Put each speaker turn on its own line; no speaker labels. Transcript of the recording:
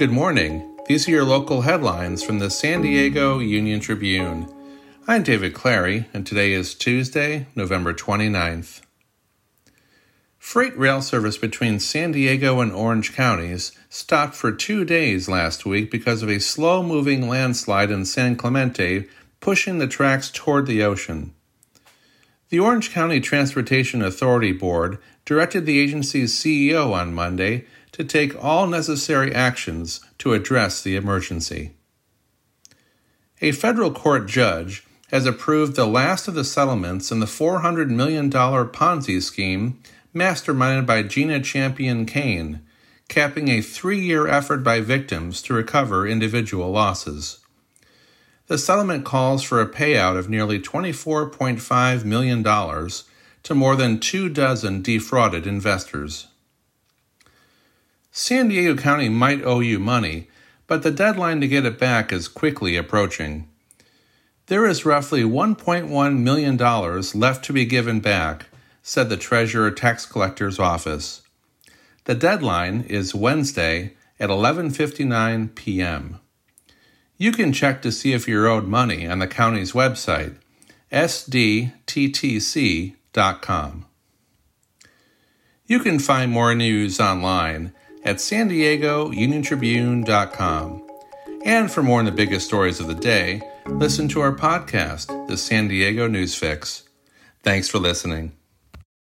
Good morning. These are your local headlines from the San Diego Union Tribune. I'm David Clary, and today is Tuesday, November 29th. Freight rail service between San Diego and Orange counties stopped for two days last week because of a slow moving landslide in San Clemente, pushing the tracks toward the ocean. The Orange County Transportation Authority Board directed the agency's CEO on Monday to take all necessary actions to address the emergency. A federal court judge has approved the last of the settlements in the $400 million Ponzi scheme masterminded by Gina Champion Cain, capping a three year effort by victims to recover individual losses. The settlement calls for a payout of nearly $24.5 million to more than two dozen defrauded investors. San Diego County might owe you money, but the deadline to get it back is quickly approaching. There is roughly $1.1 million left to be given back, said the Treasurer Tax Collector's Office. The deadline is Wednesday at 11:59 p.m. You can check to see if you're owed money on the county's website, sdttc.com. You can find more news online at san diego union tribune.com. And for more on the biggest stories of the day, listen to our podcast, The San Diego News Fix. Thanks for listening.